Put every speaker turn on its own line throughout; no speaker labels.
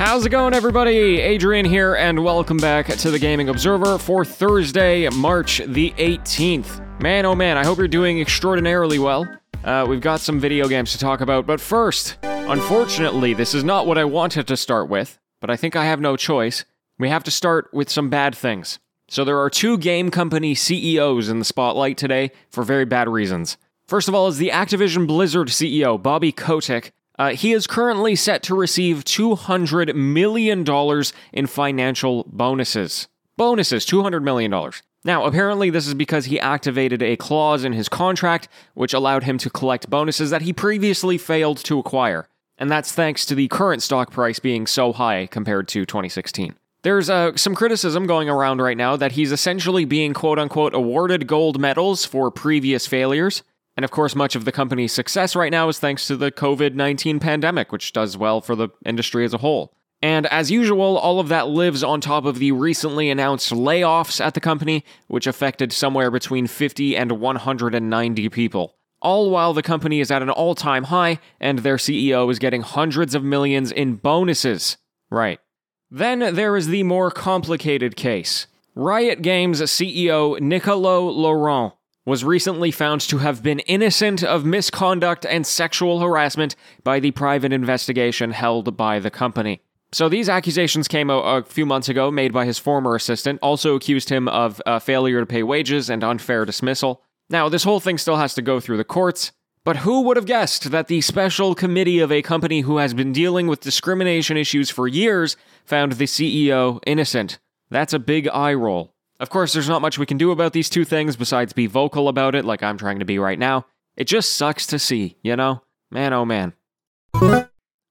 How's it going, everybody? Adrian here, and welcome back to the Gaming Observer for Thursday, March the 18th. Man, oh man, I hope you're doing extraordinarily well. Uh, we've got some video games to talk about, but first, unfortunately, this is not what I wanted to start with, but I think I have no choice. We have to start with some bad things. So, there are two game company CEOs in the spotlight today for very bad reasons. First of all, is the Activision Blizzard CEO, Bobby Kotick, uh, he is currently set to receive $200 million in financial bonuses. Bonuses, $200 million. Now, apparently, this is because he activated a clause in his contract which allowed him to collect bonuses that he previously failed to acquire. And that's thanks to the current stock price being so high compared to 2016. There's uh, some criticism going around right now that he's essentially being quote unquote awarded gold medals for previous failures. And of course, much of the company's success right now is thanks to the COVID 19 pandemic, which does well for the industry as a whole. And as usual, all of that lives on top of the recently announced layoffs at the company, which affected somewhere between 50 and 190 people. All while the company is at an all time high and their CEO is getting hundreds of millions in bonuses. Right. Then there is the more complicated case. Riot Games CEO Nicolo Laurent was recently found to have been innocent of misconduct and sexual harassment by the private investigation held by the company. So these accusations came a, a few months ago, made by his former assistant, also accused him of uh, failure to pay wages and unfair dismissal. Now, this whole thing still has to go through the courts, but who would have guessed that the special committee of a company who has been dealing with discrimination issues for years found the CEO innocent? That's a big eye roll. Of course, there's not much we can do about these two things besides be vocal about it, like I'm trying to be right now. It just sucks to see, you know? Man, oh man.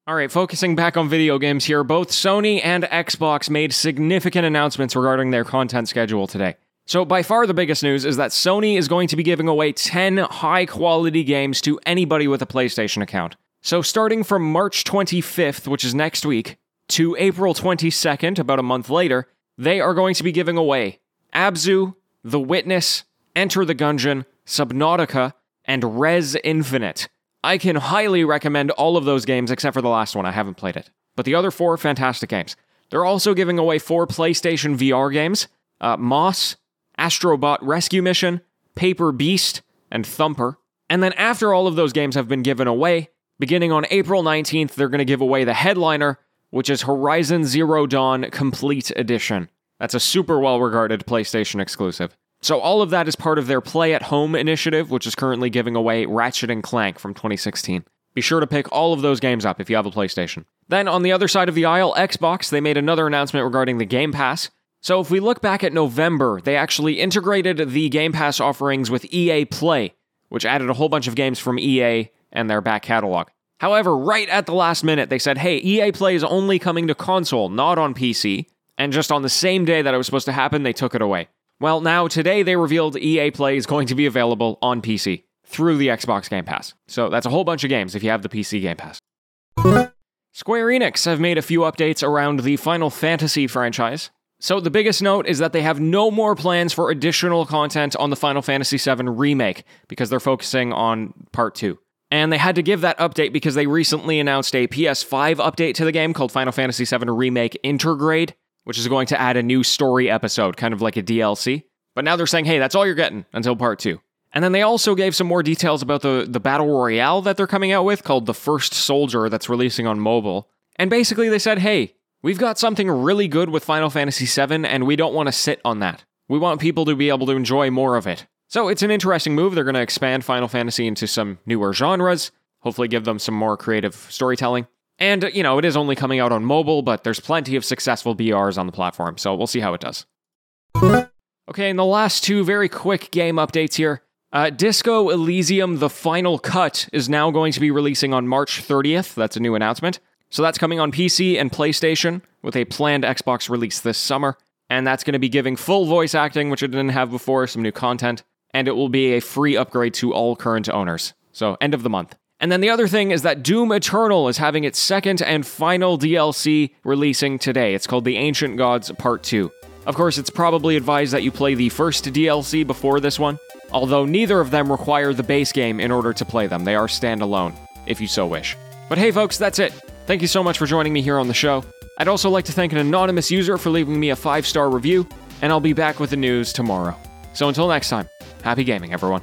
Alright, focusing back on video games here, both Sony and Xbox made significant announcements regarding their content schedule today. So, by far the biggest news is that Sony is going to be giving away 10 high quality games to anybody with a PlayStation account. So, starting from March 25th, which is next week, to April 22nd, about a month later, they are going to be giving away Abzu, The Witness, Enter the Gungeon, Subnautica, and Rez Infinite. I can highly recommend all of those games except for the last one. I haven't played it. But the other four, fantastic games. They're also giving away four PlayStation VR games uh, Moss, Astrobot Rescue Mission, Paper Beast, and Thumper. And then after all of those games have been given away, beginning on April 19th, they're going to give away the headliner, which is Horizon Zero Dawn Complete Edition. That's a super well regarded PlayStation exclusive. So all of that is part of their Play at Home initiative, which is currently giving away Ratchet and Clank from 2016. Be sure to pick all of those games up if you have a PlayStation. Then on the other side of the aisle, Xbox, they made another announcement regarding the Game Pass. So if we look back at November, they actually integrated the Game Pass offerings with EA Play, which added a whole bunch of games from EA and their back catalog. However, right at the last minute, they said, hey, EA Play is only coming to console, not on PC and just on the same day that it was supposed to happen, they took it away. Well, now today they revealed EA Play is going to be available on PC through the Xbox Game Pass. So that's a whole bunch of games if you have the PC Game Pass. Square Enix have made a few updates around the Final Fantasy franchise. So the biggest note is that they have no more plans for additional content on the Final Fantasy VII remake because they're focusing on part 2. And they had to give that update because they recently announced a PS5 update to the game called Final Fantasy VII Remake Intergrade, which is going to add a new story episode, kind of like a DLC. But now they're saying, hey, that's all you're getting until part two. And then they also gave some more details about the, the battle royale that they're coming out with called The First Soldier that's releasing on mobile. And basically they said, hey, we've got something really good with Final Fantasy VII, and we don't want to sit on that. We want people to be able to enjoy more of it. So it's an interesting move. They're going to expand Final Fantasy into some newer genres, hopefully give them some more creative storytelling. And, you know, it is only coming out on mobile, but there's plenty of successful BRs on the platform, so we'll see how it does. Okay, and the last two very quick game updates here. Uh, Disco Elysium The Final Cut is now going to be releasing on March 30th. That's a new announcement. So that's coming on PC and PlayStation with a planned Xbox release this summer. And that's going to be giving full voice acting, which it didn't have before, some new content. And it will be a free upgrade to all current owners. So, end of the month. And then the other thing is that Doom Eternal is having its second and final DLC releasing today. It's called The Ancient Gods Part 2. Of course, it's probably advised that you play the first DLC before this one, although neither of them require the base game in order to play them. They are standalone, if you so wish. But hey, folks, that's it. Thank you so much for joining me here on the show. I'd also like to thank an anonymous user for leaving me a five star review, and I'll be back with the news tomorrow. So until next time, happy gaming, everyone.